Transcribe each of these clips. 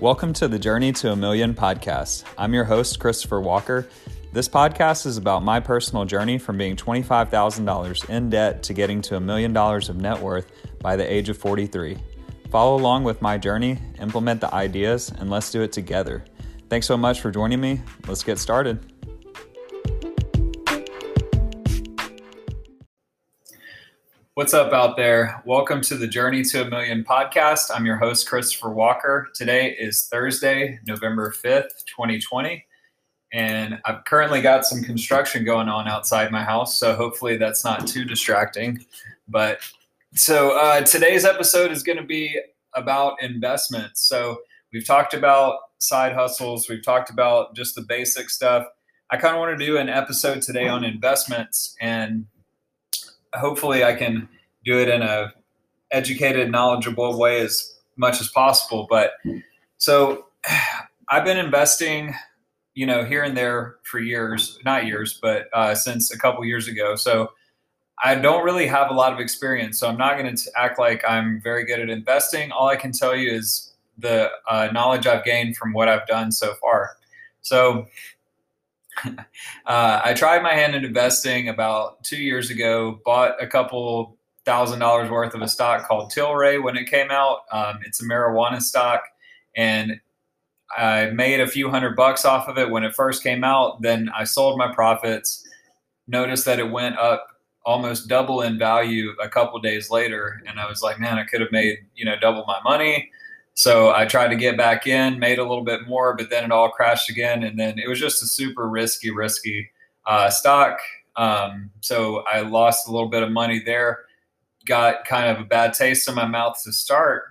Welcome to the Journey to a Million podcast. I'm your host, Christopher Walker. This podcast is about my personal journey from being $25,000 in debt to getting to a million dollars of net worth by the age of 43. Follow along with my journey, implement the ideas, and let's do it together. Thanks so much for joining me. Let's get started. What's up out there? Welcome to the Journey to a Million podcast. I'm your host, Christopher Walker. Today is Thursday, November 5th, 2020. And I've currently got some construction going on outside my house. So hopefully that's not too distracting. But so uh, today's episode is going to be about investments. So we've talked about side hustles, we've talked about just the basic stuff. I kind of want to do an episode today on investments and hopefully I can do it in a educated, knowledgeable way as much as possible. But so I've been investing, you know, here and there for years, not years, but uh, since a couple years ago. So I don't really have a lot of experience. So I'm not going to act like I'm very good at investing. All I can tell you is the uh, knowledge I've gained from what I've done so far. So uh, I tried my hand in investing about two years ago. Bought a couple thousand dollars worth of a stock called Tilray when it came out. Um, it's a marijuana stock, and I made a few hundred bucks off of it when it first came out. Then I sold my profits. Noticed that it went up almost double in value a couple days later, and I was like, man, I could have made you know double my money. So I tried to get back in, made a little bit more, but then it all crashed again. And then it was just a super risky, risky uh, stock. Um, so I lost a little bit of money there, got kind of a bad taste in my mouth to start.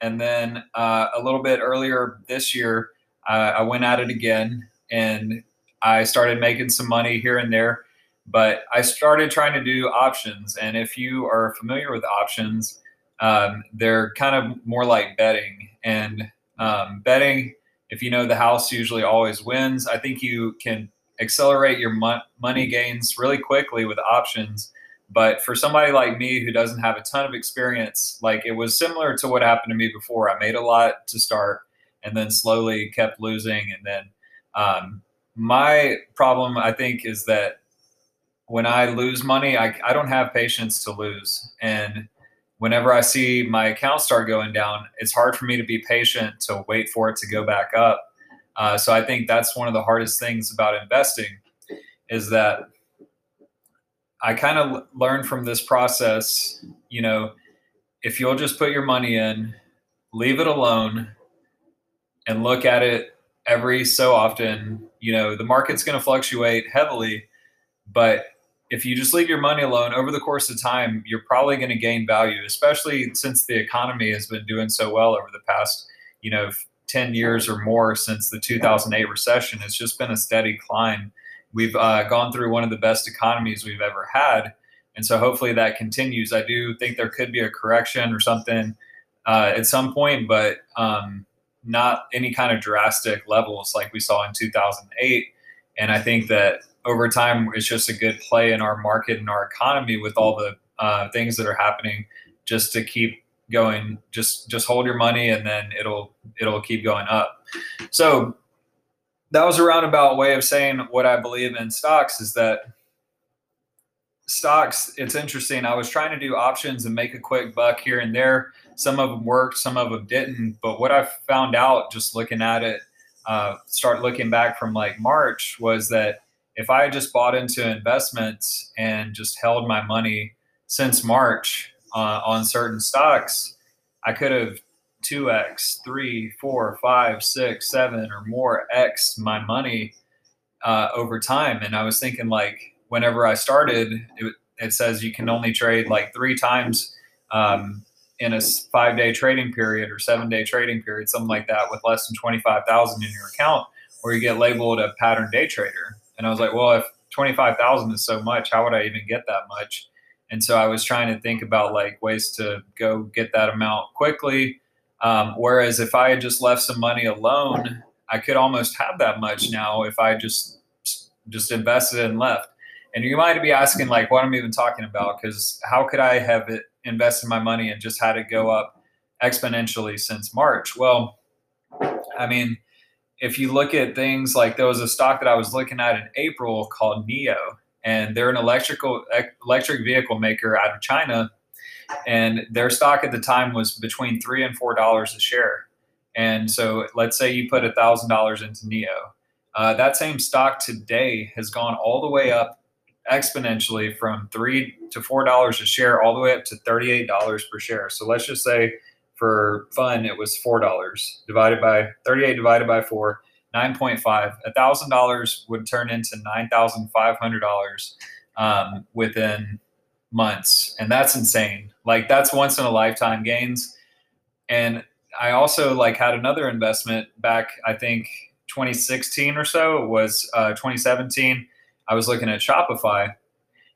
And then uh, a little bit earlier this year, uh, I went at it again and I started making some money here and there. But I started trying to do options. And if you are familiar with options, um, they're kind of more like betting. And um, betting, if you know the house usually always wins, I think you can accelerate your mo- money gains really quickly with options. But for somebody like me who doesn't have a ton of experience, like it was similar to what happened to me before. I made a lot to start and then slowly kept losing. And then um, my problem, I think, is that when I lose money, I, I don't have patience to lose. And whenever I see my account start going down, it's hard for me to be patient to wait for it to go back up. Uh, so I think that's one of the hardest things about investing is that I kind of learned from this process, you know, if you'll just put your money in, leave it alone, and look at it every so often, you know, the market's going to fluctuate heavily, but if you just leave your money alone over the course of time, you're probably going to gain value, especially since the economy has been doing so well over the past, you know, 10 years or more since the 2008 recession. It's just been a steady climb. We've uh, gone through one of the best economies we've ever had. And so hopefully that continues. I do think there could be a correction or something uh, at some point, but um, not any kind of drastic levels like we saw in 2008. And I think that over time it's just a good play in our market and our economy with all the uh, things that are happening just to keep going just just hold your money and then it'll it'll keep going up so that was a roundabout way of saying what i believe in stocks is that stocks it's interesting. I was trying to do options and make a quick buck here and there. Some of them worked some of them didn't. But what i found out just looking at it uh, start looking back from like march was that if I had just bought into investments and just held my money since March uh, on certain stocks, I could have 2x, 3, 4, 5, 6, 7, or more x my money uh, over time. And I was thinking, like, whenever I started, it, it says you can only trade like three times um, in a five day trading period or seven day trading period, something like that, with less than 25,000 in your account, or you get labeled a pattern day trader. And I was like, well, if 25,000 is so much, how would I even get that much? And so I was trying to think about like ways to go get that amount quickly. Um, whereas if I had just left some money alone, I could almost have that much now if I just just invested and left. And you might be asking like what I'm even talking about because how could I have invested my money and just had it go up exponentially since March? Well, I mean, if you look at things like there was a stock that I was looking at in April called NIO, and they're an electrical electric vehicle maker out of China, and their stock at the time was between three and four dollars a share. And so, let's say you put a thousand dollars into NIO, uh, that same stock today has gone all the way up exponentially from three to four dollars a share, all the way up to thirty-eight dollars per share. So let's just say, for fun, it was four dollars divided by thirty-eight divided by four. 9.5 a thousand dollars would turn into nine thousand five hundred dollars um, within months and that's insane like that's once in a lifetime gains. And i also like had another investment back i think 2016 or so. Was uh, 2017 i was looking at shopify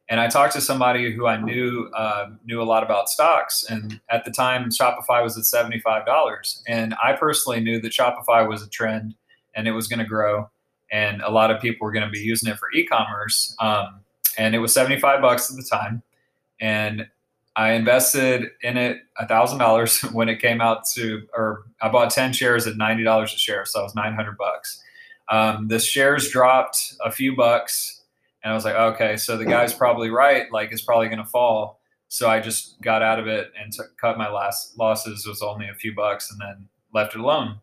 and i talked to somebody who i knew uh, knew a lot about stocks and at the time shopify was at $75 and i personally knew that shopify was a trend and it was going to grow and a lot of people were going to be using it for e-commerce. Um, and it was 75 bucks at the time and I invested in it thousand dollars when it came out to, or I bought ten shares at ninety dollars a share, so it was nine hundred bucks. Um, the shares dropped a few bucks, and I was like, okay, so the guy's probably right. Like it's probably going to fall. So I just got out of it and took, cut my last losses. It was only a few bucks, and then left it alone.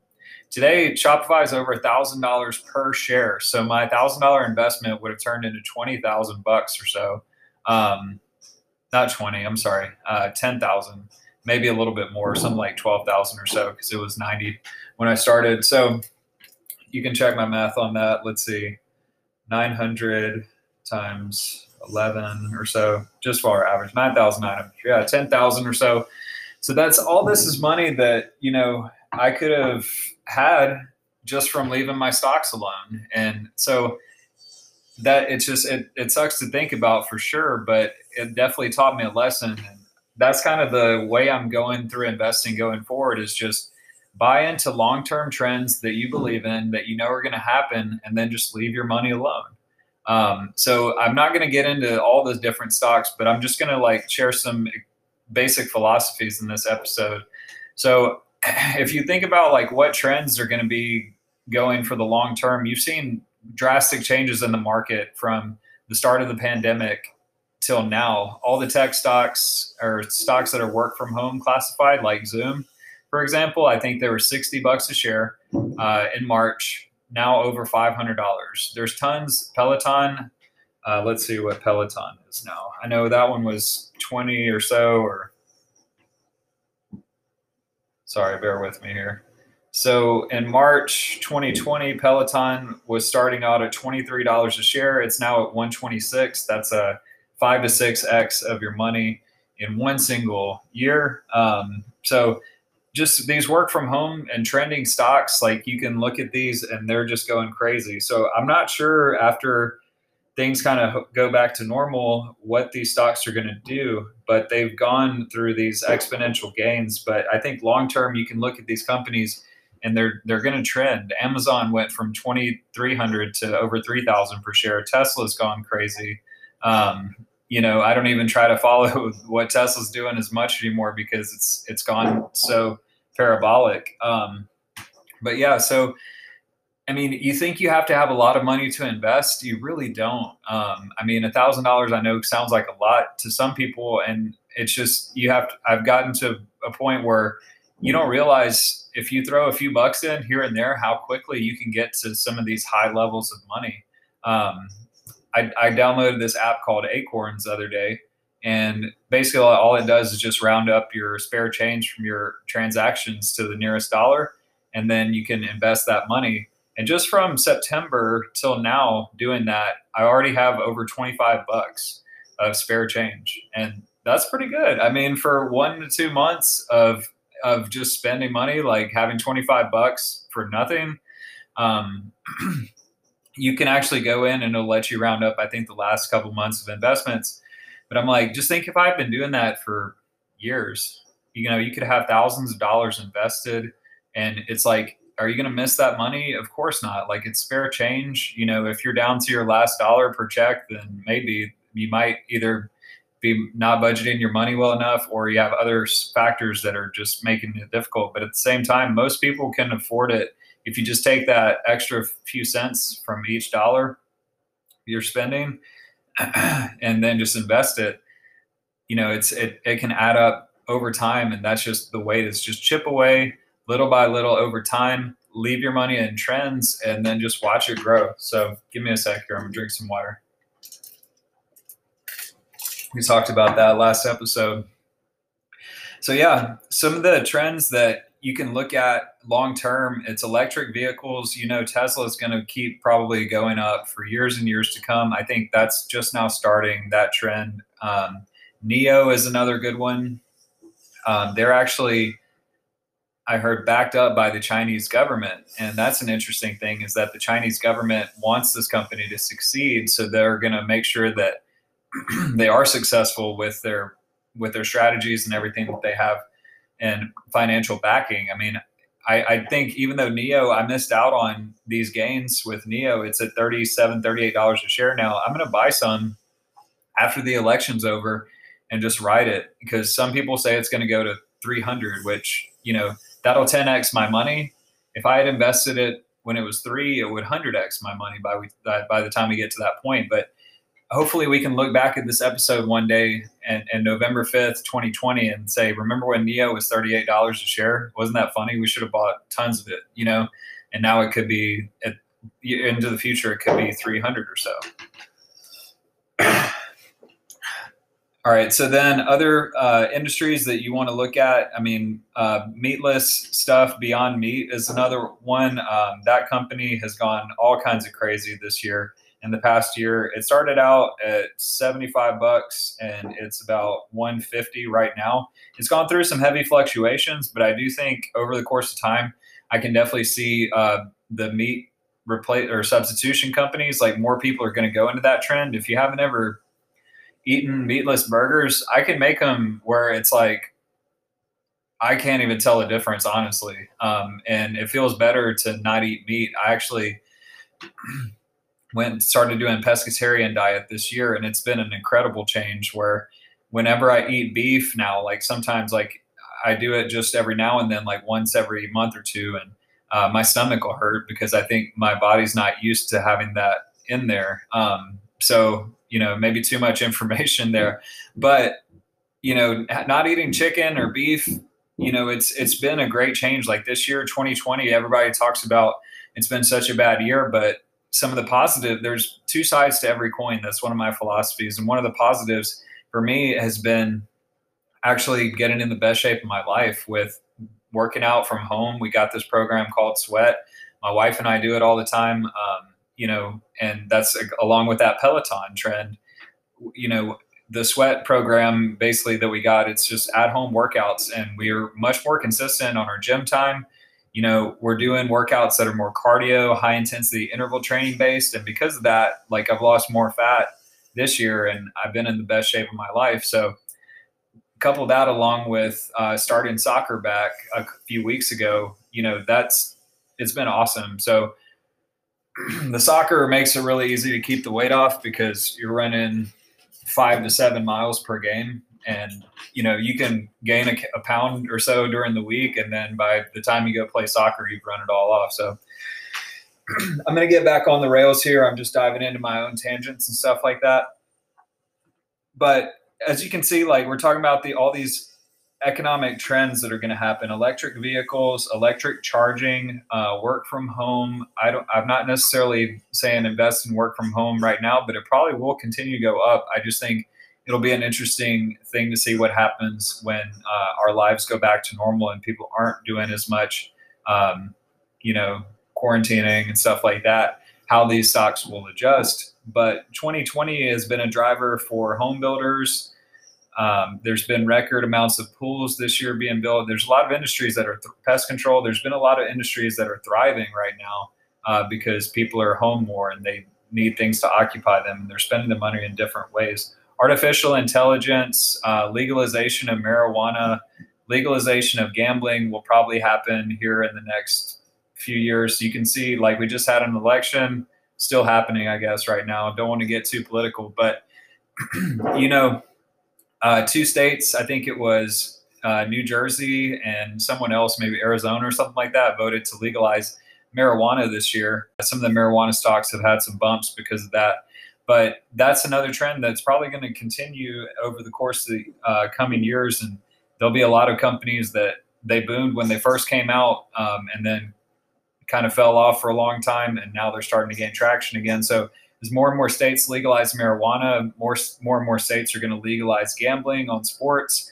Today, Shopify is over thousand dollars per share. So my thousand dollar investment would have turned into twenty thousand bucks or so. Um, not 20, I'm sorry, uh, 10,000, maybe a little bit more, something like 12,000 or so, because it was 90 when I started. So you can check my math on that. Let's see, 900 times 11 or so, just for our average, 9,900. Yeah, 10,000 or so. So that's all this is money that, you know, I could have had just from leaving my stocks alone. And so, that it's just it, it sucks to think about for sure but it definitely taught me a lesson. And that's kind of the way i'm going through investing going forward is just buy into long-term trends that you believe in that you know are going to happen and then just leave your money alone. Um, so i'm not going to get into all the different stocks but i'm just going to like share some basic philosophies in this episode. So if you think about like what trends are going to be going for the long term you've seen drastic changes in the market from the start of the pandemic till now. All the tech stocks or stocks that are work from home classified, like Zoom, for example, I think they were 60 bucks a share uh, in March, now over $500. There's tons. Peloton, uh, let's see what Peloton is now. I know that one was 20 or so, or sorry, bear with me here. So in March 2020, Peloton was starting out at $23 a share. It's now at 126. That's a five to six X of your money in one single year. Um, so just these work from home and trending stocks, like you can look at these and they're just going crazy. So I'm not sure after things kind of go back to normal what these stocks are going to do, but they've gone through these exponential gains. But I think long term, you can look at these companies and they're they're going to trend. Amazon went from 2,300 to over 3,000 per share. Tesla's gone crazy. Um, you know, I don't even try to follow what Tesla's doing as much anymore because it's it's gone so parabolic. Um, but yeah, so I mean, you think you have to have a lot of money to invest? You really don't. Um, I mean, a thousand dollars I know sounds like a lot to some people, and it's just you have. To, I've gotten to a point where you don't realize if you throw a few bucks in here and there, how quickly you can get to some of these high levels of money. Um, I, I, downloaded this app called Acorns the other day, and basically all it does is just round up your spare change from your transactions to the nearest dollar, and then you can invest that money. And just from September till now, doing that, I already have over 25 bucks of spare change, and that's pretty good. I mean, for one to two months of of just spending money, like having 25 bucks for nothing, um, you can actually go in and it'll let you round up, I think, the last couple months of investments. But I'm like, just think if I've been doing that for years, you know, you could have thousands of dollars invested. And it's like, are you going to miss that money? Of course not. Like it's spare change. You know, if you're down to your last dollar per check, then maybe you might either be not budgeting your money well enough or you have other factors that are just making it difficult but at the same time most people can afford it if you just take that extra few cents from each dollar you're spending and then just invest it, you know, it's it, it can add up over time. And that's just the way it's just chip away little by little over time. Leave your money in trends and then just watch it grow. So give me a sec here. I'm gonna drink some water. We talked about that last episode. So yeah, some of the trends that you can look at long term it's electric vehicles. You know tesla is going to keep probably going up for years and years to come. I think that's just now starting that trend. Um, NIO is another good one. Um, they're actually i heard backed up by the chinese government. And that's an interesting thing is that the chinese government wants this company to succeed so they're going to make sure that they are successful with their with their strategies and everything that they have and financial backing. I mean, I, I, think even though NIO, I missed out on these gains with NIO, it's at $37, $38 a share now. I'm going to buy some after the election's over and just ride it because some people say it's going to go to 300, which, you know, that'll 10x my money. If I had invested it when it was three, it would 100x my money by, we, by the time we get to that point. But hopefully we can look back at this episode one day and, and November 5th, 2020 and say, remember when NIO was $38 a share? Wasn't that funny? We should have bought tons of it, you know? And now it could be at, into the future, it could be 300 or so. All right. So then other uh, industries that you want to look at, I mean, uh, meatless stuff, Beyond Meat is another one. Um, that company has gone all kinds of crazy this year in the past year. It started out at 75 bucks and it's about 150 right now. It's gone through some heavy fluctuations, but I do think over the course of time, I can definitely see uh, the meat replace or substitution companies like more people are going to go into that trend. If you haven't ever eaten meatless burgers, I can make them where it's like I can't even tell the difference, honestly. Um, and it feels better to not eat meat. I actually went started doing pescatarian diet this year and it's been an incredible change where whenever I eat beef now, like sometimes like I do it just every now and then, like once every month or two, and uh, my stomach will hurt because I think my body's not used to having that in there. Um, so you know, maybe too much information there, but you know, not eating chicken or beef, you know, it's it's been a great change. Like this year, 2020, everybody talks about it's been such a bad year, but some of the positive there's two sides to every coin. That's one of my philosophies. And one of the positives for me has been actually getting in the best shape of my life with working out from home. We got this program called sweat. My wife and i do it all the time um, you know and that's along with that peloton trend. You know the sweat program basically that we got it's just at home workouts and we're much more consistent on our gym time you know, we're doing workouts that are more cardio, high intensity interval training based. And because of that, like I've lost more fat this year and I've been in the best shape of my life. So, couple that along with uh, starting soccer back a few weeks ago, you know, that's it's been awesome. So, the soccer makes it really easy to keep the weight off because you're running five to seven miles per game and you know you can gain a, a, pound or so during the week and then by the time you go play soccer you've run it all off. So i'm going to get back on the rails here. I'm just diving into my own tangents and stuff like that. But as you can see like we're talking about the all these economic trends that are going to happen. Electric vehicles electric charging uh, work from home. I don't i'm not necessarily saying invest in work from home right now but it probably will continue to go up. I just think it'll be an interesting thing to see what happens when uh, our lives go back to normal and people aren't doing as much, um, you know, quarantining and stuff like that. How these stocks will adjust. But 2020 has been a driver for home builders. Um, there's been record amounts of pools this year being built. There's a lot of industries that are th- pest control. There's been a lot of industries that are thriving right now uh, because people are home more and they need things to occupy them. And they're spending the money in different ways artificial intelligence, uh, legalization of marijuana, legalization of gambling will probably happen here in the next few years. So you can see, like, we just had an election still happening, I guess, right now. I Don't want to get too political, but, you know, uh, two states, I think it was uh, New Jersey and someone else, maybe Arizona or something like that, voted to legalize marijuana this year. Some of the marijuana stocks have had some bumps because of that. But that's another trend that's probably going to continue over the course of the uh, coming years. And there'll be a lot of companies that they boomed when they first came out um, and then kind of fell off for a long time. And now they're starting to gain traction again. So as more and more states legalize marijuana, more, more and more states are going to legalize gambling on sports.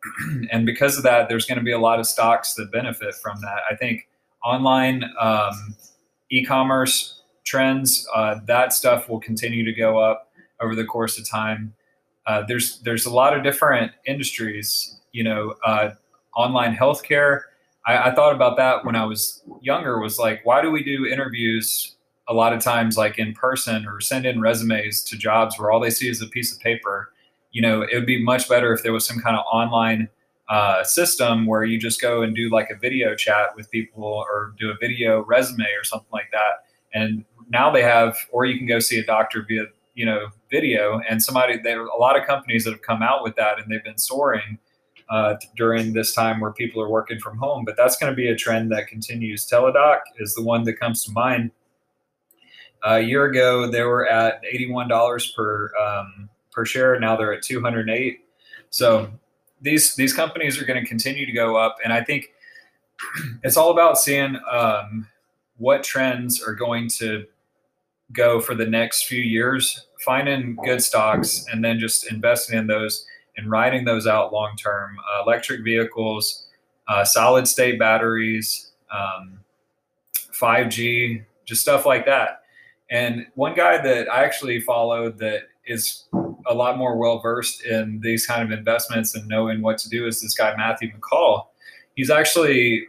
and because of that, there's going to be a lot of stocks that benefit from that. I think online um, e-commerce trends, uh, that stuff will continue to go up over the course of time. Uh, there's there's a lot of different industries. You know, uh, online healthcare. I, I thought about that when I was younger. Was like, why do we do interviews a lot of times like in person or send in resumes to jobs where all they see is a piece of paper? You know, it would be much better if there was some kind of online uh, system where you just go and do like a video chat with people or do a video resume or something like that. And now they have, or you can go see a doctor via, you know, video. And somebody, there are a lot of companies that have come out with that and they've been soaring uh, during this time where people are working from home. But that's going to be a trend that continues. Teladoc is the one that comes to mind. a year ago, they were at $81 per um, per share. Now they're at 208. So these these companies are going to continue to go up, and I think it's all about seeing um, what trends are going to go for the next few years, finding good stocks, and then just investing in those and riding those out long term. Uh, electric vehicles, uh, solid state batteries, um, 5G, just stuff like that. And one guy that I actually followed that is a lot more well versed in these kind of investments and knowing what to do is this guy Matthew McCall. He's actually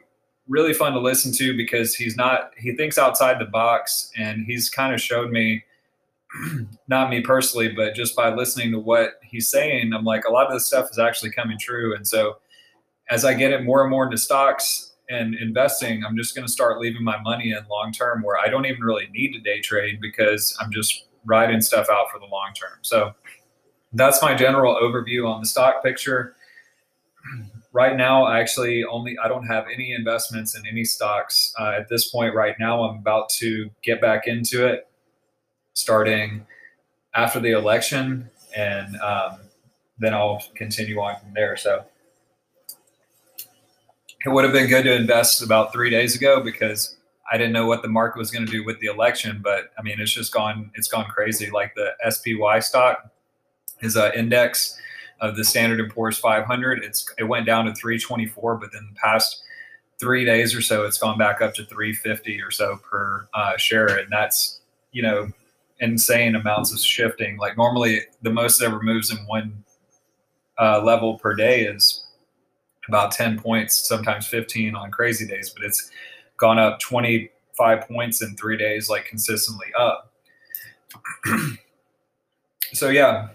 really fun to listen to because he's not he thinks outside the box and he's kind of showed me not me personally but just by listening to what he's saying i'm like a lot of this stuff is actually coming true and so as i get it more and more into stocks and investing i'm just going to start leaving my money in long term where i don't even really need to day trade because i'm just riding stuff out for the long term so that's my general overview on the stock picture. Right now, I actually only I don't have any investments in any stocks uh, at this point. Right now, I'm about to get back into it, starting after the election, and um, then I'll continue on from there. So it would have been good to invest about three days ago because I didn't know what the market was going to do with the election. But I mean, it's just gone it's gone crazy. Like the SPY stock is an index of the Standard and Poor's 500. It's it went down to 324, but then the past three days or so, it's gone back up to 350 or so per uh, share, and that's you know insane amounts of shifting. Like normally, the most it ever moves in one uh, level per day is about 10 points, sometimes 15 on crazy days, but it's gone up 25 points in three days, like consistently up. so yeah,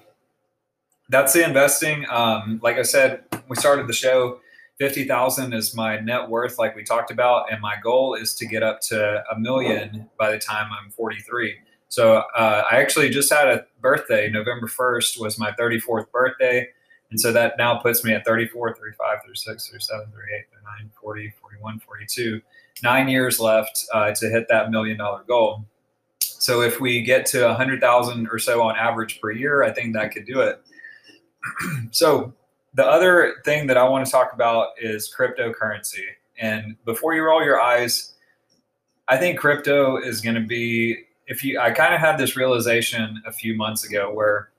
that's the investing. Um, like I said, we started the show. Fifty thousand is my net worth, like we talked about, and my goal is to get up to a million by the time I'm 43. So uh, I actually just had a birthday. November 1st was my 34th birthday. And so that now puts me at 34, 35, 36, 37, 38, 39, 40, 41, 42. Nine years left uh, to hit that million dollar goal. So if we get to 100,000 or so on average per year, I think that could do it. so the other thing that I want to talk about is cryptocurrency. And before you roll your eyes, I think crypto is going to be if you I kind of had this realization a few months ago where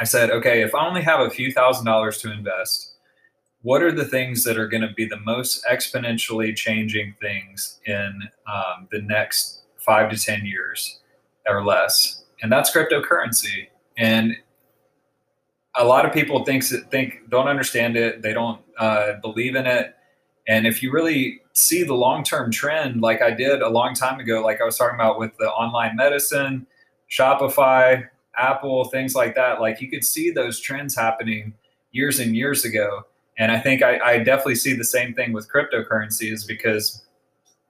I said, okay, if I only have a few thousand dollars to invest, what are the things that are going to be the most exponentially changing things in um, the next five to 10 years or less? And that's cryptocurrency. And a lot of people thinks think don't understand it. They don't uh, believe in it. And if you really see the long term trend, like I did a long time ago, like I was talking about with the online medicine, Shopify, Apple, things like that, like you could see those trends happening years and years ago. And I think I, I definitely see the same thing with cryptocurrencies because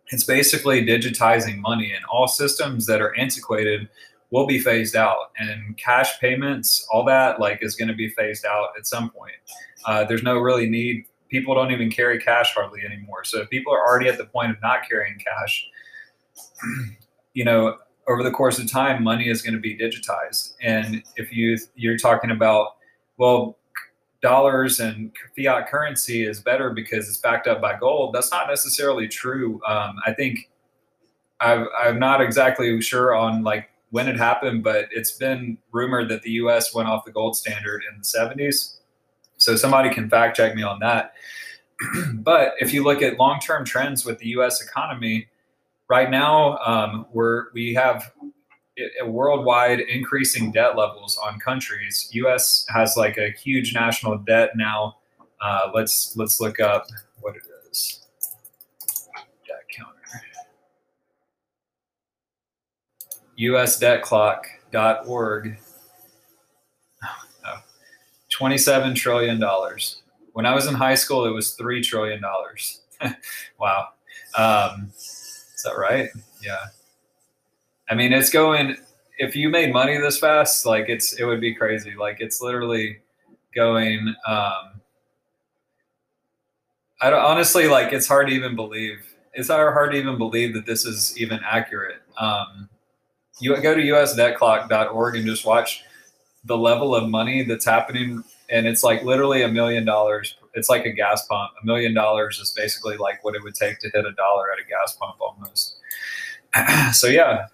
it's basically digitizing money and all systems that are antiquated will be phased out and cash payments all that like is going to be phased out at some point uh, there's no really need people don't even carry cash hardly anymore so if people are already at the point of not carrying cash you know, over the course of time, money is going to be digitized. And if you you're talking about, well, dollars and fiat currency is better because it's backed up by gold, that's not necessarily true. Um, I think i I'm not exactly sure on like when it happened, but it's been rumored that the U.S. went off the gold standard in the 70s. So somebody can fact check me on that. but if you look at long-term trends with the U.S. economy, right now um, we're we have a worldwide increasing debt levels on countries. U.S. has like a huge national debt now. Uh, let's let's look up what it is. Debt counter. USDebtClock.org. Oh, Twenty-seven trillion dollars. When I was in high school, it was three trillion dollars. wow. Um, is that right? Yeah. I mean, it's going. If you made money this fast, like it's, it would be crazy. Like it's literally going. Um, I don't honestly like. It's hard to even believe. It's hard to even believe that this is even accurate. Um, you go to usdebtclock.org and just watch the level of money that's happening, and it's like literally a million dollars it's like a gas pump. A million dollars is basically like what it would take to hit a dollar at a gas pump almost. so yeah,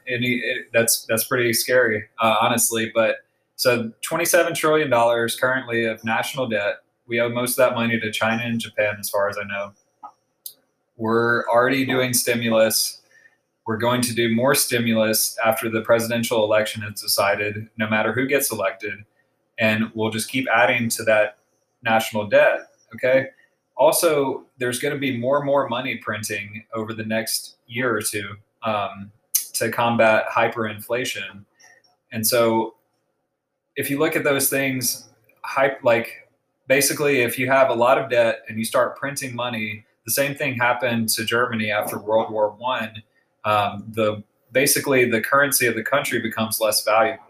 that's that's pretty scary, uh, honestly. But so 27 trillion dollars currently of national debt. We owe most of that money to China and Japan, as far as I know. We're already doing stimulus. We're going to do more stimulus after the presidential election is decided, no matter who gets elected. And we'll just keep adding to that national debt. Okay. Also, there's going to be more and more money printing over the next year or two um, to combat hyperinflation. And so, if you look at those things, hype like basically, if you have a lot of debt and you start printing money, the same thing happened to Germany after World War One. Um, the basically the currency of the country becomes less valuable,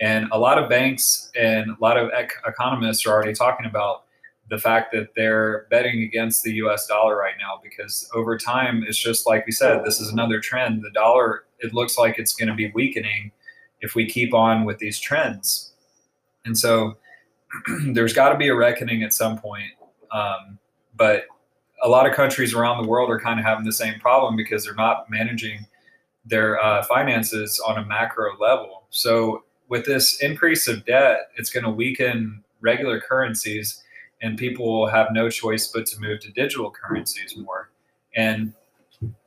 and a lot of banks and a lot of ec- economists are already talking about the fact that they're betting against the US dollar right now because over time it's just like we said this is another trend. The dollar it looks like it's going to be weakening if we keep on with these trends. And so there's got to be a reckoning at some point um, but a lot of countries around the world are kind of having the same problem because they're not managing their uh, finances on a macro level so with this increase of debt it's going to weaken regular currencies and people will have no choice but to move to digital currencies more. And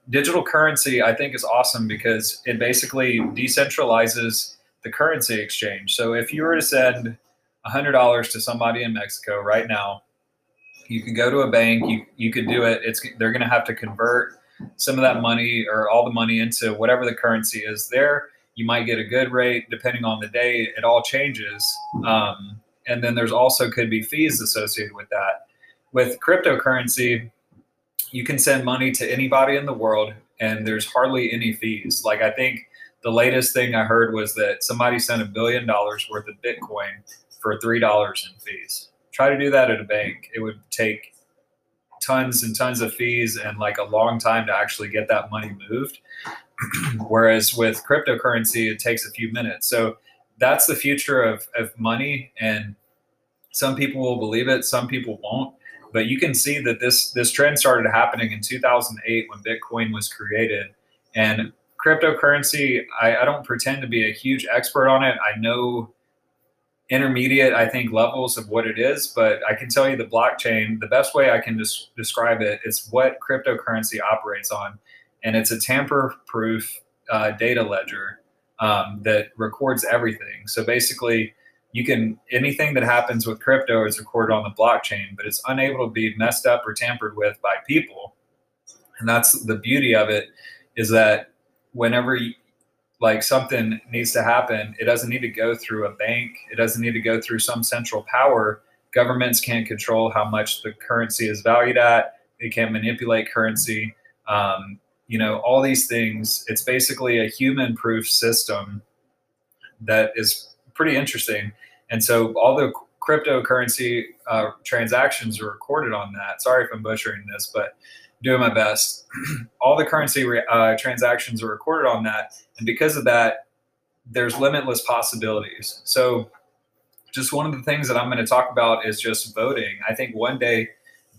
digital currency, I think, is awesome because it basically decentralizes the currency exchange. So if you were to send $100 to somebody in Mexico right now, you could go to a bank, you, you could do it. It's they're going to have to convert some of that money or all the money into whatever the currency is there. You might get a good rate depending on the day. It all changes. Um, and then there's also could be fees associated with that. With cryptocurrency, you can send money to anybody in the world, and there's hardly any fees. Like I think the latest thing I heard was that somebody sent a billion dollars worth of Bitcoin for three dollars in fees. Try to do that at a bank; it would take tons and tons of fees and like a long time to actually get that money moved. Whereas with cryptocurrency, it takes a few minutes. So that's the future of, of money and some people will believe it some people won't but you can see that this this trend started happening in 2008 when bitcoin was created and cryptocurrency I, I don't pretend to be a huge expert on it i know intermediate i think levels of what it is but i can tell you the blockchain the best way i can des- describe it is what cryptocurrency operates on and it's a tamper proof uh, data ledger um, that records everything. So basically, you can anything that happens with crypto is recorded on the blockchain, but it's unable to be messed up or tampered with by people. And that's the beauty of it is that whenever you, like something needs to happen, it doesn't need to go through a bank. It doesn't need to go through some central power. Governments can't control how much the currency is valued at. They can't manipulate currency. Um, you know all these things it's basically a human proof system that is pretty interesting and so all the cryptocurrency uh, transactions are recorded on that sorry if i'm butchering this but doing my best. All the currency uh, transactions are recorded on that, and because of that, there's limitless possibilities. So, just one of the things that I'm going to talk about is just voting. I think one day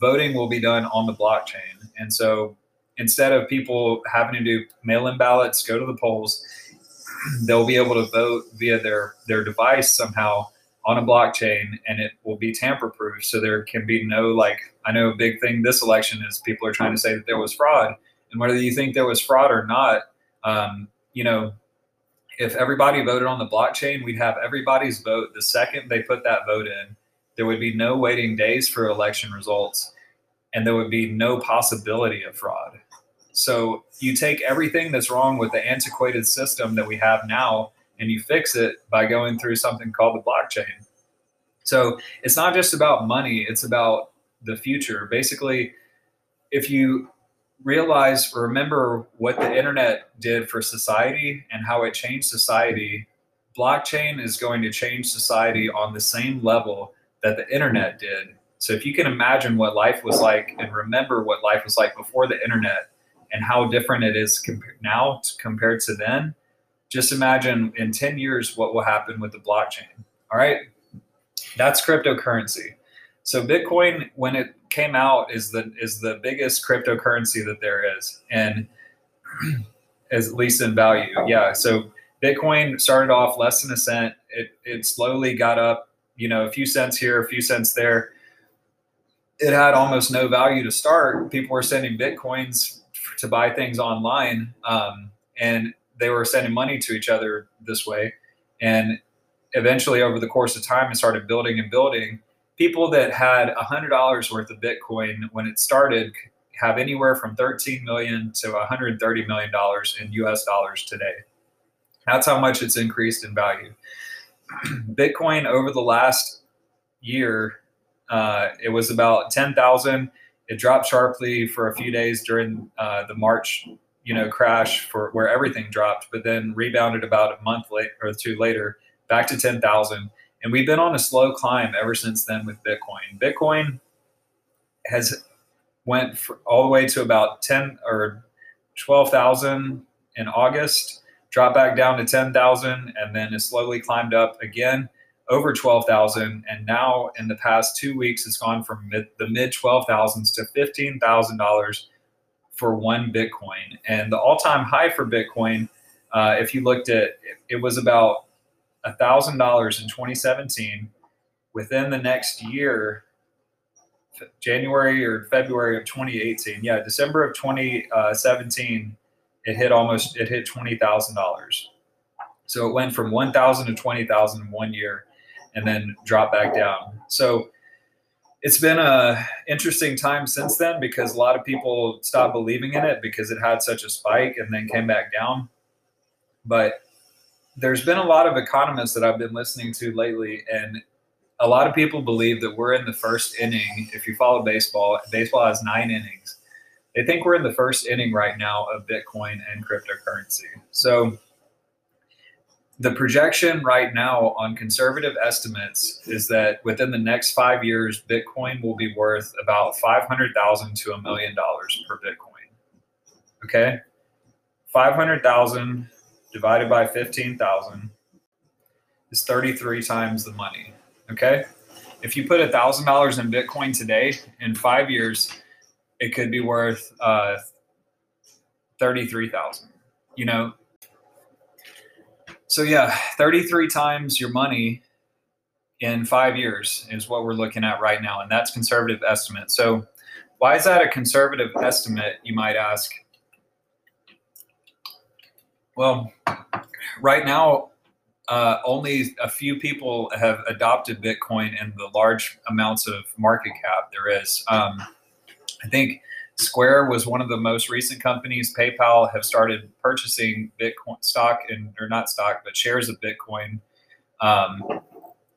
voting will be done on the blockchain, and so instead of people having to do mail-in ballots, go to the polls, they'll be able to vote via their their device somehow on a blockchain and it will be tamper proof so there can be no like i know a big thing this election is people are trying to say that there was fraud. And whether you think there was fraud or not um, you know if everybody voted on the blockchain we'd have everybody's vote the second they put that vote in. There would be no waiting days for election results and there would be no possibility of fraud. So you take everything that's wrong with the antiquated system that we have now and you fix it by going through something called the blockchain. So it's not just about money, it's about the future. Basically, if you realize remember what the internet did for society and how it changed society, blockchain is going to change society on the same level that the internet did. So if you can imagine what life was like and remember what life was like before the internet, and how different it is now compared to then, just imagine in 10 years what will happen with the blockchain. All right. That's cryptocurrency. So Bitcoin, when it came out, is the is the biggest cryptocurrency that there is, and at least in value. Yeah. So Bitcoin started off less than a cent. It it slowly got up, you know, a few cents here, a few cents there. It had almost no value to start. People were sending bitcoins to buy things online, um, and they were sending money to each other this way. And eventually, over the course of time, it started building and building. People that had a hundred dollars worth of Bitcoin when it started have anywhere from 13 million to 130 million dollars in US dollars today. That's how much it's increased in value. Bitcoin over the last year, uh, it was about 10,000 it dropped sharply for a few days during uh, the March, you know, crash for where everything dropped, but then rebounded about a month late or two later back to 10,000. And we've been on a slow climb ever since then with Bitcoin. Bitcoin has went all the way to about 10 or 12,000 in August, dropped back down to 10,000, and then has slowly climbed up again over 12,000 and now in the past 2 weeks it's gone from mid, the mid 12,000s to $15,000 for one bitcoin. And the all-time high for bitcoin uh, if you looked at it, it was about $1,000 in 2017 within the next year January or February of 2018 yeah December of 2017 it hit almost it hit $20,000 so it went from 1,000 to 20,000 in one year and then dropped back down. So it's been a interesting time since then because a lot of people stopped believing in it because it had such a spike and then came back down. But there's been a lot of economists that I've been listening to lately, and a lot of people believe that we're in the first inning. If you follow baseball, baseball has nine innings. They think we're in the first inning right now of Bitcoin and cryptocurrency. So the projection right now on conservative estimates is that within the next five years, Bitcoin will be worth about five hundred thousand to a million dollars per Bitcoin. Okay, five hundred thousand divided by fifteen thousand is thirty-three times the money. Okay, if you put a thousand dollars in Bitcoin today, in five years, it could be worth uh, thirty-three thousand. You know, so yeah, 33 times your money in five years is what we're looking at right now, and that's conservative estimate. So why is that a conservative estimate, you might ask? Well, right now, uh, only a few people have adopted Bitcoin in the large amounts of market cap there is. Um, I think Square was one of the most recent companies. PayPal have started purchasing Bitcoin stock and or not stock, but shares of Bitcoin. Um,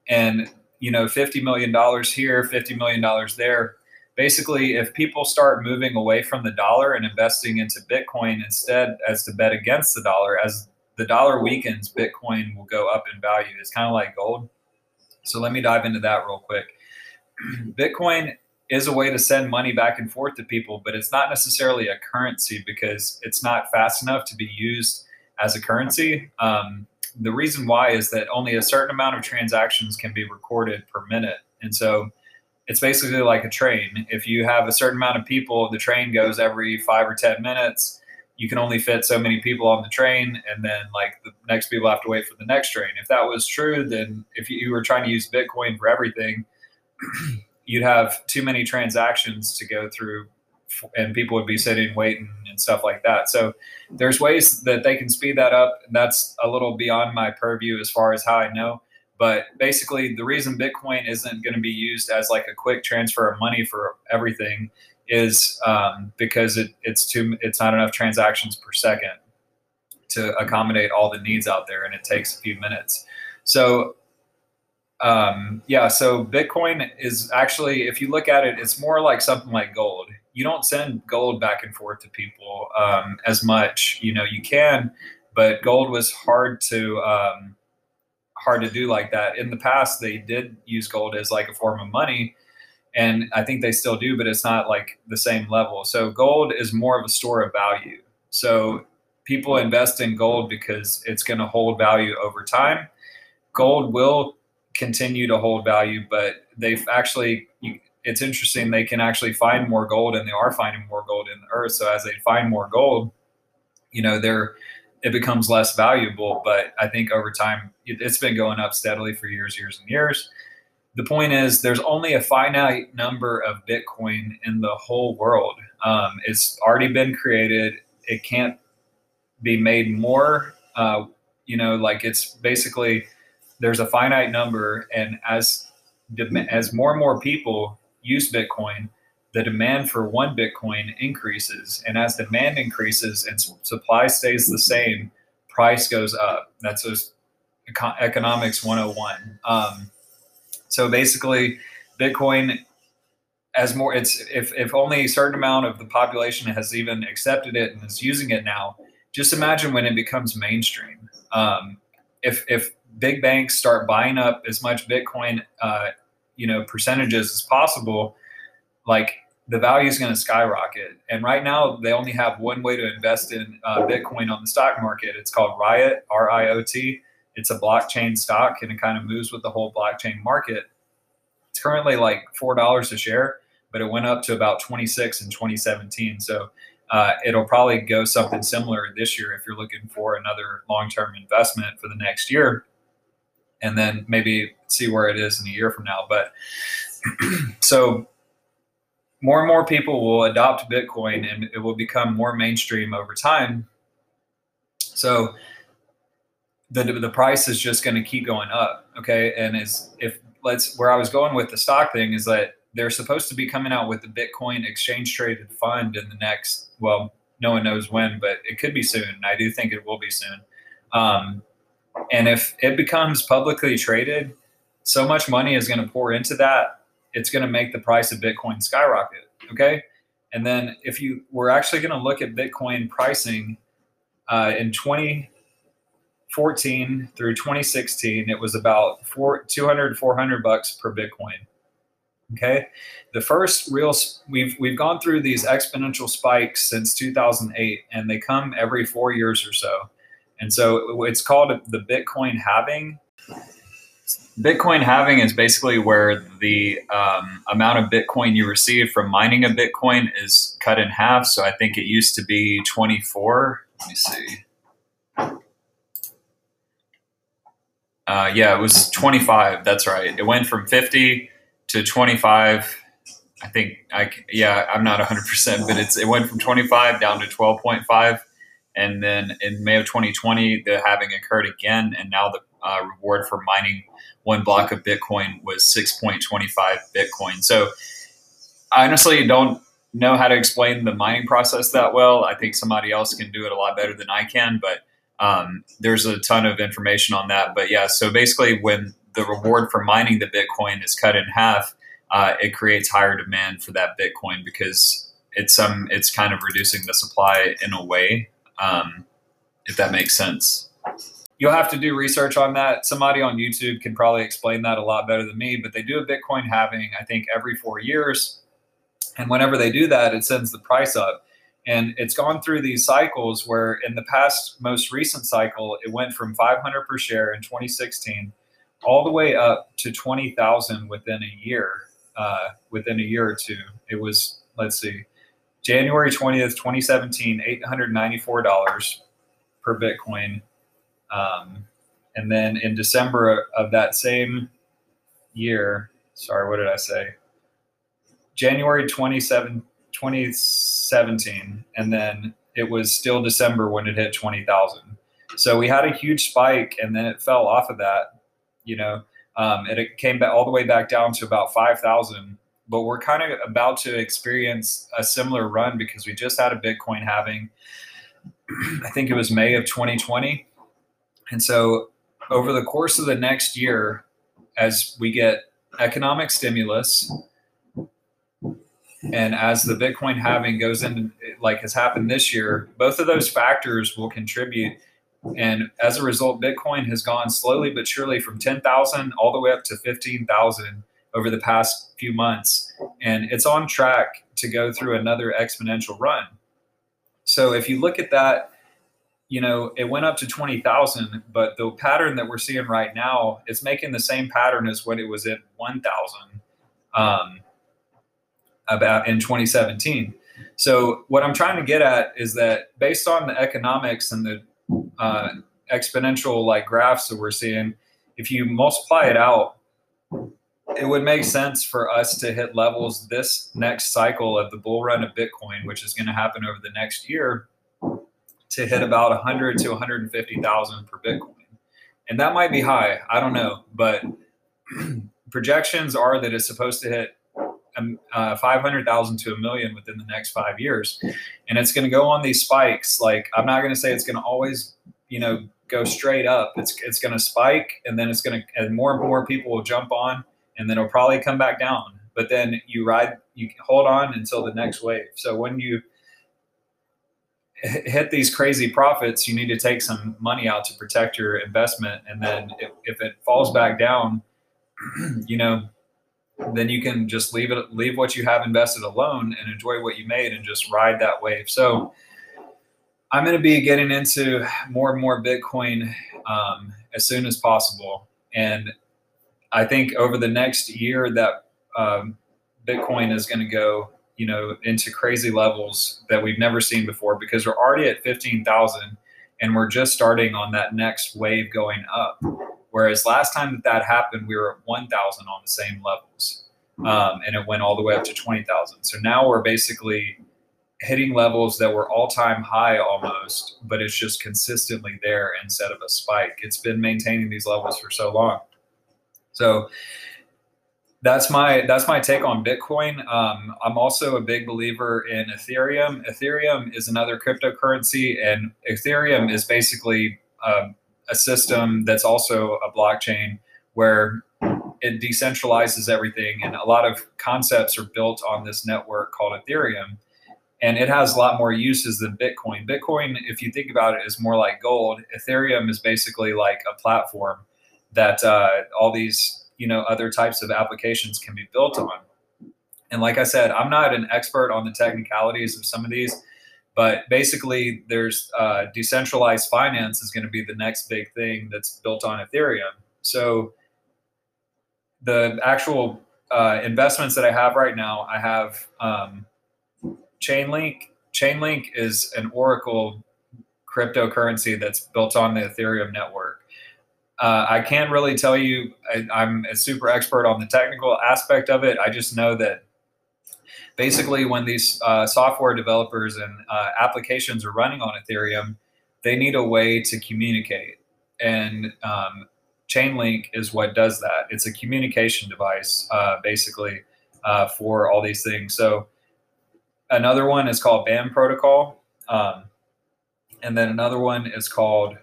and you know, fifty million dollars here, fifty million dollars there. Basically, if people start moving away from the dollar and investing into Bitcoin instead, as to bet against the dollar, as the dollar weakens, Bitcoin will go up in value. It's kind of like gold. So let me dive into that real quick. Bitcoin is a way to send money back and forth to people, but it's not necessarily a currency because it's not fast enough to be used as a currency. Um, the reason why is that only a certain amount of transactions can be recorded per minute. And so it's basically like a train. If you have a certain amount of people, the train goes every five or 10 minutes. You can only fit so many people on the train, and then like the next people have to wait for the next train. If that was true, then if you were trying to use Bitcoin for everything, you'd have too many transactions to go through and people would be sitting waiting and stuff like that. So there's ways that they can speed that up and that's a little beyond my purview as far as how i know. But basically the reason bitcoin isn't going to be used as like a quick transfer of money for everything is um, because it, it's too it's not enough transactions per second to accommodate all the needs out there and it takes a few minutes. So um, yeah, so Bitcoin is actually, if you look at it, it's more like something like gold. You don't send gold back and forth to people um, as much. You know, you can, but gold was hard to um, hard to do like that. In the past, they did use gold as like a form of money, and I think they still do, but it's not like the same level. So gold is more of a store of value. So people invest in gold because it's going to hold value over time. Gold will continue to hold value, but they've actually, it's interesting, they can actually find more gold and they are finding more gold in the earth. So as they find more gold, you know, they're, it becomes less valuable. But I think over time, it's been going up steadily for years, years, and years. The point is, there's only a finite number of Bitcoin in the whole world. Um, it's already been created. It can't be made more. Uh, you know, like it's basically there's a finite number, and as as more and more people use Bitcoin, the demand for one Bitcoin increases, and as demand increases and supply stays the same, price goes up. That's just economics 101. Um, so basically, Bitcoin as more it's if if only a certain amount of the population has even accepted it and is using it now. Just imagine when it becomes mainstream. Um, if if big banks start buying up as much Bitcoin, uh, you know, percentages as possible, like the value is going to skyrocket. And right now, they only have one way to invest in uh, Bitcoin on the stock market. It's called Riot, R I O T. It's a blockchain stock, and it kind of moves with the whole blockchain market. It's currently like four dollars a share, but it went up to about twenty six in 2017. So uh, it'll probably go something similar this year if you're looking for another long term investment for the next year and then maybe see where it is in a year from now. But so more and more people will adopt Bitcoin and it will become more mainstream over time. So the the price is just going to keep going up. Okay, and is if let's where I was going with the stock thing is that they're supposed to be coming out with the Bitcoin exchange traded fund in the next well, no one knows when, but it could be soon. I do think it will be soon. Um, and if it becomes publicly traded, so much money is going to pour into that, it's going to make the price of Bitcoin skyrocket. Okay. And then if you we're actually going to look at Bitcoin pricing uh, in 2014 through 2016, it was about four, 200, 400 bucks per Bitcoin. Okay. The first real, we've, we've gone through these exponential spikes since 2008 and they come every four years or so. And so it's called the Bitcoin halving. Bitcoin halving is basically where the um, amount of Bitcoin you receive from mining a Bitcoin is cut in half. So I think it used to be 24. Let me see. Uh, yeah, it was 25. That's right. It went from 50 to 25. I think I yeah, I'm not 100%, but it's it went from 25 down to 12.5 and then in May of 2020, the halving occurred again, and now the uh, reward for mining one block of Bitcoin was 6.25 Bitcoin. So I honestly don't know how to explain the mining process that well. I think somebody else can do it a lot better than I can, but um, there's a ton of information on that. But yeah, so basically, when the reward for mining the Bitcoin is cut in half, uh, it creates higher demand for that Bitcoin because it's um it's kind of reducing the supply in a way um, if that makes sense. You'll have to do research on that. Somebody on YouTube can probably explain that a lot better than me, but they do a Bitcoin halving, I think, every four years. And whenever they do that, it sends the price up. And it's gone through these cycles where in the past most recent cycle, it went from 500 per share in 2016 all the way up to 20,000 within a year. Uh, within a year or two, it was let's see, January 20th, 2017, $894 per Bitcoin. Um, and then in December of that same year, sorry, what did I say? January 27, 2017, and then it was still December when it hit 20,000. So we had a huge spike and then it fell off of that, you know, um, and it came back all the way back down to about 5,000. But we're kind of about to experience a similar run because we just had a Bitcoin halving. I think it was May of 2020. And so over the course of the next year, as we get economic stimulus, and as the Bitcoin halving goes in, like has happened this year, both of those factors will contribute. And as a result, Bitcoin has gone slowly but surely from 10,000 all the way up to 15,000 over the past few months. And it's on track to go through another exponential run. So if you look at that, you know, it went up to 20,000, but the pattern that we're seeing right now is making the same pattern as what it was at 1,000 um, about in 2017. So what I'm trying to get at is that based on the economics and the uh, exponential like graphs that we're seeing, if you multiply it out, it would make sense for us to hit levels this next cycle of the bull run of Bitcoin, which is going to happen over the next year, to hit about 100 to 150,000 per Bitcoin. And that might be high. I don't know. But projections are that it's supposed to hit um, uh, 500,000 to a million within the next five years. And it's going to go on these spikes. Like, I'm not going to say it's going to always, you know, go straight up. It's, it's going to spike and then it's going to, and more and more people will jump on and then it'll probably come back down. But then you ride, you hold on until the next wave. So when you hit these crazy profits, you need to take some money out to protect your investment. And then if, if it falls back down, you know, then you can just leave it, leave what you have invested alone and enjoy what you made and just ride that wave. So I'm going to be getting into more and more Bitcoin um, as soon as possible. And I think over the next year that um, Bitcoin is going to go, you know, into crazy levels that we've never seen before because we're already at 15,000 and we're just starting on that next wave going up. Whereas last time that that happened, we were at 1,000 on the same levels um, and it went all the way up to 20,000. So now we're basically hitting levels that were all time high almost, but it's just consistently there instead of a spike. It's been maintaining these levels for so long. So that's my that's my take on Bitcoin. Um, I'm also a big believer in Ethereum. Ethereum is another cryptocurrency, and Ethereum is basically um, a system that's also a blockchain where it decentralizes everything, and a lot of concepts are built on this network called Ethereum. And it has a lot more uses than Bitcoin. Bitcoin, if you think about it, is more like gold. Ethereum is basically like a platform that uh, all these you know other types of applications can be built on. And like I said, I'm not an expert on the technicalities of some of these, but basically, there's uh, decentralized finance is going to be the next big thing that's built on Ethereum. So the actual uh, investments that I have right now, I have um, Chainlink. Chainlink is an Oracle cryptocurrency that's built on the Ethereum network. Uh, I can't really tell you, I, am a super expert on the technical aspect of it. I just know that basically when these uh, software developers and uh, applications are running on Ethereum, they need a way to communicate. And um, Chainlink is what does that. It's a communication device, uh, basically, uh, for all these things. So another one is called Band protocol. Um, and then another one is called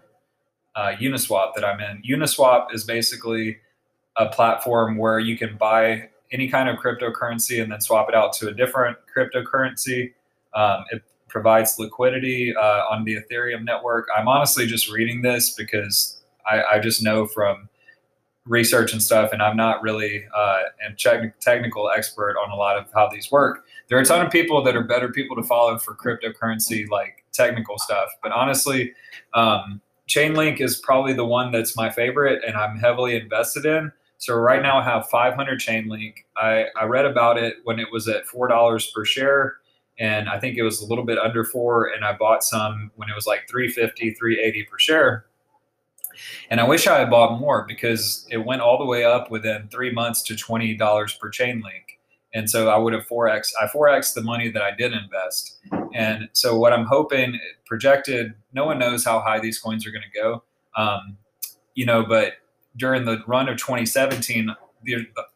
uh, Uniswap that I'm in. Uniswap is basically a platform where you can buy any kind of cryptocurrency and then swap it out to a different cryptocurrency. Um, it provides liquidity uh, on the Ethereum network. I'm honestly just reading this because I, I just know from research and stuff, and I'm not really uh, a technical expert on a lot of how these work. there are a ton of people that are better people to follow for cryptocurrency, like technical stuff. But honestly, um, Chainlink is probably the one that's my favorite and I'm heavily invested in. So right now I have 500 Chainlink. I, I read about it when it was at $4 per share and I think it was a little bit under four and I bought some when it was like 350, 380 per share. And I wish I had bought more because it went all the way up within three months to $20 per Chainlink. And so I would have 4x, I 4x the money that I did invest. And so what I'm hoping projected, no one knows how high these coins are going to go. Um, you know, but during the run of 2017,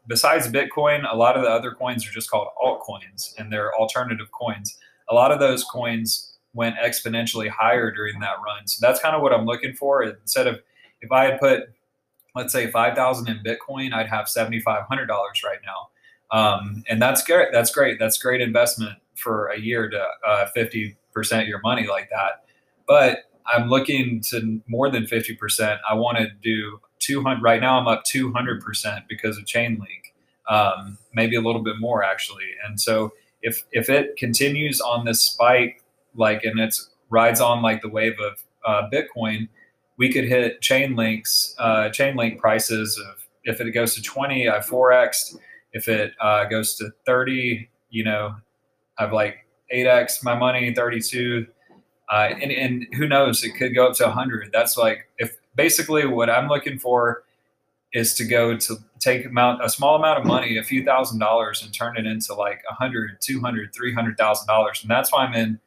besides Bitcoin, a lot of the other coins are just called altcoins and they're alternative coins. A lot of those coins went exponentially higher during that run. So that's kind of what I'm looking for. Instead of if I had put, let's say, 5,000 in Bitcoin, I'd have $7,500 right now. Um, and that's great. That's great. That's great investment for a year to uh, 50% your money like that. But I'm looking to more than 50%. I want to do 200. Right now, I'm up 200% because of Chainlink, um, maybe a little bit more actually. And so if if it continues on this spike, like and it's rides on like the wave of uh, Bitcoin, we could hit Chainlink's uh, Chainlink prices of if it goes to 20, I 4x. If it uh, goes to 30, you know, I've like 8x my money, 32. Uh, and, and who knows, it could go up to 100. That's like, if basically what I'm looking for is to go to take amount, a small amount of money, a few thousand dollars, and turn it into like 100, 200, 300,000 dollars. And that's why I'm in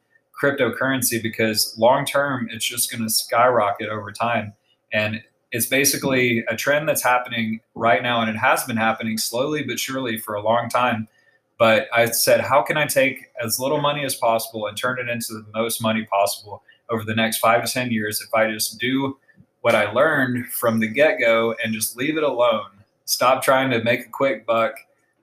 cryptocurrency because long term, it's just going to skyrocket over time. And it's basically a trend that's happening right now, and it has been happening slowly but surely for a long time. But I said, how can I take as little money as possible and turn it into the most money possible over the next five to 10 years if I just do what I learned from the get go and just leave it alone? Stop trying to make a quick buck.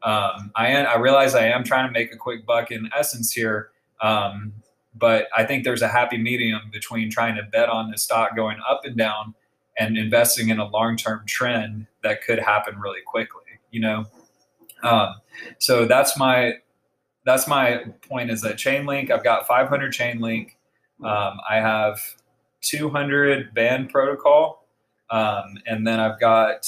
Um, I, am, I realize I am trying to make a quick buck in essence here. Um, but I think there's a happy medium between trying to bet on the stock going up and down and investing in a long-term trend that could happen really quickly you know um, so that's my that's my point is that chainlink i've got 500 chainlink. Um, i have 200 band protocol. Um, and then i've got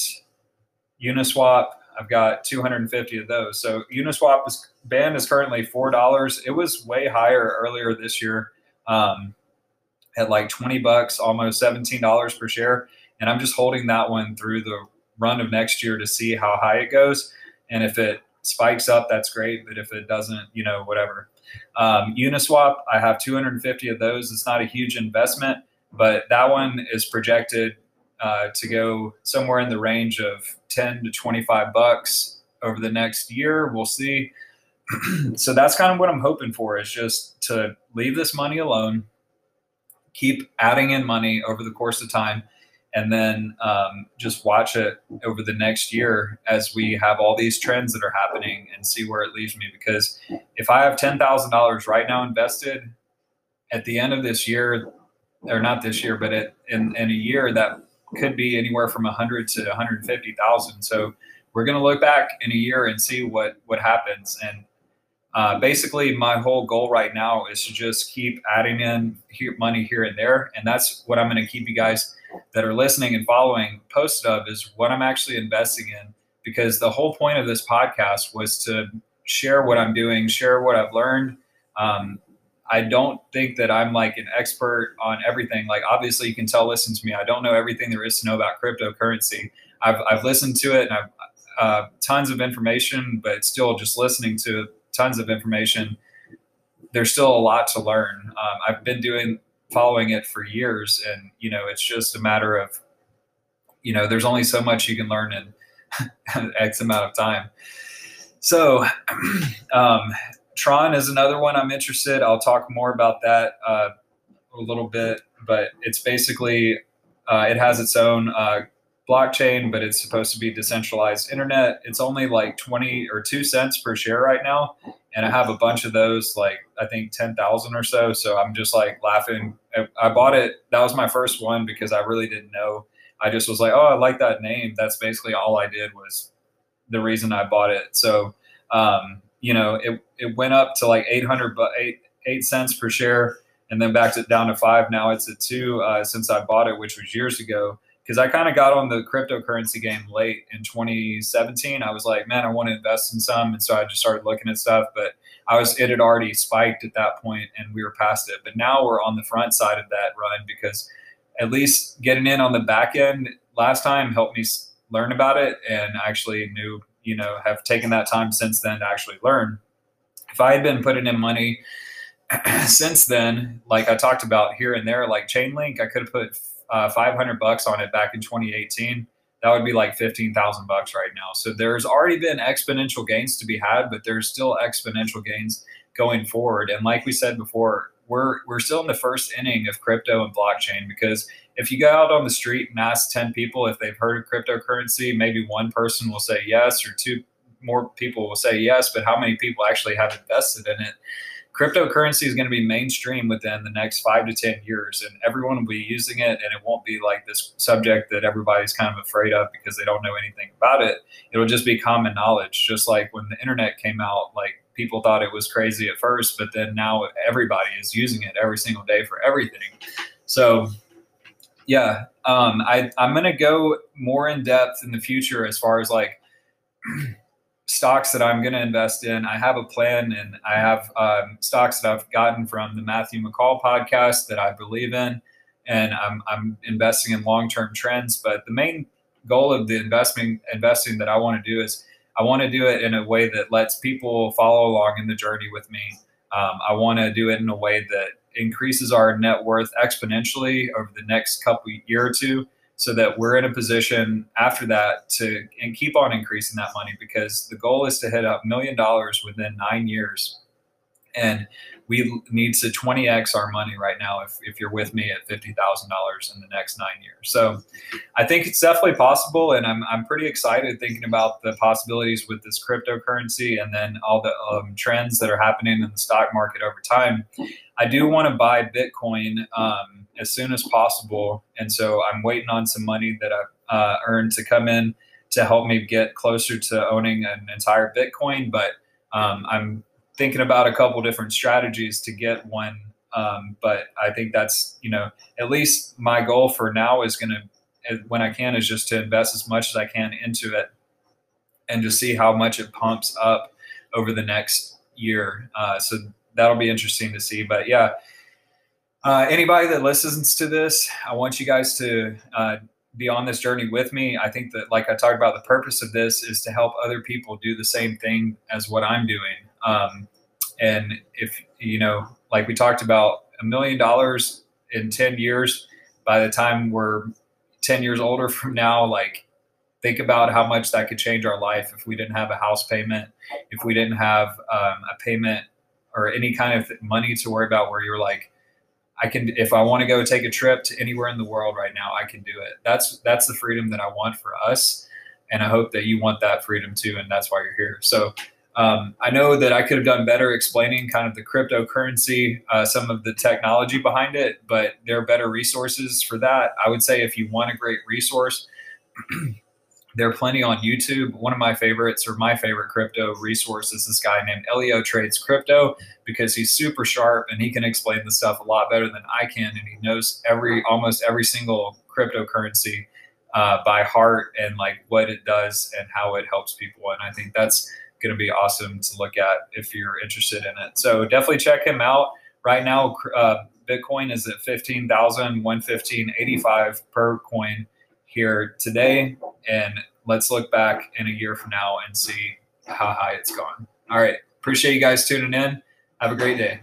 uniswap. I've got 250 of those. So uniswap is band is currently four dollars. It was way higher earlier this year um, at like 20 bucks almost $17 per share. And I'm just holding that one through the run of next year to see how high it goes. And if it spikes up, that's great. But if it doesn't, you know, whatever. Um, Uniswap, I have 250 of those. It's not a huge investment, but that one is projected uh, to go somewhere in the range of 10 to 25 bucks over the next year. We'll see. so that's kind of what I'm hoping for is just to leave this money alone, keep adding in money over the course of time and then um, just watch it over the next year as we have all these trends that are happening and see where it leaves me. Because if I have ten thousand dollars right now invested, at the end of this year, or not this year, but it, in in a year that could be anywhere from a hundred to one hundred fifty thousand. So we're going to look back in a year and see what what happens and uh, basically, my whole goal right now is to just keep adding in money here and there, and that's what I'm going to keep you guys that are listening and following posted of is what I'm actually investing in. Because the whole point of this podcast was to share what I'm doing, share what I've learned. Um, I don't think that I'm like an expert on everything. Like, obviously, you can tell, listen to me. I don't know everything there is to know about cryptocurrency. I've, I've listened to it and I've uh, tons of information, but still just listening to tons of information. There's still a lot to learn. Um, I've been doing following it for years, and you know, it's just a matter of, you know, there's only so much you can learn in X amount of time. So, um, Tron is another one I'm interested. I'll talk more about that uh, a little bit, but it's basically uh, it has its own uh, blockchain, but it's supposed to be decentralized internet. It's only like 20 or 2 cents per share right now. And I have a bunch of those, like I think 10,000 or so. So I'm just like laughing. I bought it. That was my first one because I really didn't know. I just was like, oh, I like that name. That's basically all I did was the reason I bought it. So um, you know, it, it went up to like 800, but eight, eight cents per share and then backed it down to five. Now it's at two uh, since I bought it, which was years ago. Because I kind of got on the cryptocurrency game late in 2017. I was like, man, I want to invest in some, and so I just started looking at stuff. But I was it had already spiked at that point, and we were past it. But now we're on the front side of that run because at least getting in on the back end last time helped me learn about it, and actually knew, you know, have taken that time since then to actually learn. If I had been putting in money since then, like I talked about here and there, like Chainlink, I could have put uh, 500 bucks on it back in 2018. That would be like 15,000 bucks right now. So there's already been exponential gains to be had, but there's still exponential gains going forward. And like we said before, we're we're still in the first inning of crypto and blockchain because if you go out on the street and ask 10 people if they've heard of cryptocurrency, maybe one person will say yes or two more people will say yes, but how many people actually have invested in it? Cryptocurrency is going to be mainstream within the next five to 10 years, and everyone will be using it. And it won't be like this subject that everybody's kind of afraid of because they don't know anything about it. It'll just be common knowledge, just like when the internet came out, like people thought it was crazy at first, but then now everybody is using it every single day for everything. So, yeah, um, I, I'm going to go more in depth in the future as far as like, stocks that I'm going to invest in. I have a plan and I have um, stocks that I've gotten from the Matthew McCall podcast that I believe in. And I'm, I'm investing in long term trends. But the main goal of the investment investing that I want to do is I want to do it in a way that lets people follow along in the journey with me. Um, I want to do it in a way that increases our net worth exponentially over the next couple year or two so that we're in a position after that to and keep on increasing that money because the goal is to hit a million dollars within nine years. And we need to 20x our money right now if, if you're with me at $50000 in the next nine years. So i think it's definitely possible and i'm, I'm pretty excited thinking about the possibilities with this cryptocurrency and then all the um, trends that are happening in the stock market over time. I do want to buy bitcoin um, as soon as possible. And so I'm waiting on some money that I've uh, earned to come in to help me get closer to owning an entire Bitcoin. But um, I'm thinking about a couple different strategies to get one. Um, but I think that's, you know, at least my goal for now is going to, when I can, is just to invest as much as I can into it and just see how much it pumps up over the next year. Uh, so that'll be interesting to see. But yeah, uh, anybody that listens to this, I want you guys to uh, be on this journey with me. I think that, like I talked about, the purpose of this is to help other people do the same thing as what I'm doing. Um, and if, you know, like we talked about, a million dollars in 10 years, by the time we're 10 years older from now, like, think about how much that could change our life if we didn't have a house payment, if we didn't have um, a payment or any kind of money to worry about where you're like, I can if I want to go take a trip to anywhere in the world right now, I can do it. That's that's the freedom that I want for us, and I hope that you want that freedom too, and that's why you're here. So. Um, I know that I could have done better explaining kind of the cryptocurrency, uh, some of the technology behind it, but there are better resources for that. I would say if you want a great resource, There are plenty on YouTube. One of my favorites, or my favorite crypto resource, is this guy named EllioTrades Crypto because he's super sharp and he can explain the stuff a lot better than I can, and he knows every almost every single cryptocurrency uh, by heart and like what it does and how it helps people. And I think that's going to be awesome to look at if you're interested in it. So definitely check him out. Right now, uh, Bitcoin is at 15,115.85 per coin here today, and let's look back in a year from now and see how high it's gone. All right. Appreciate you guys tuning in. Have a great day.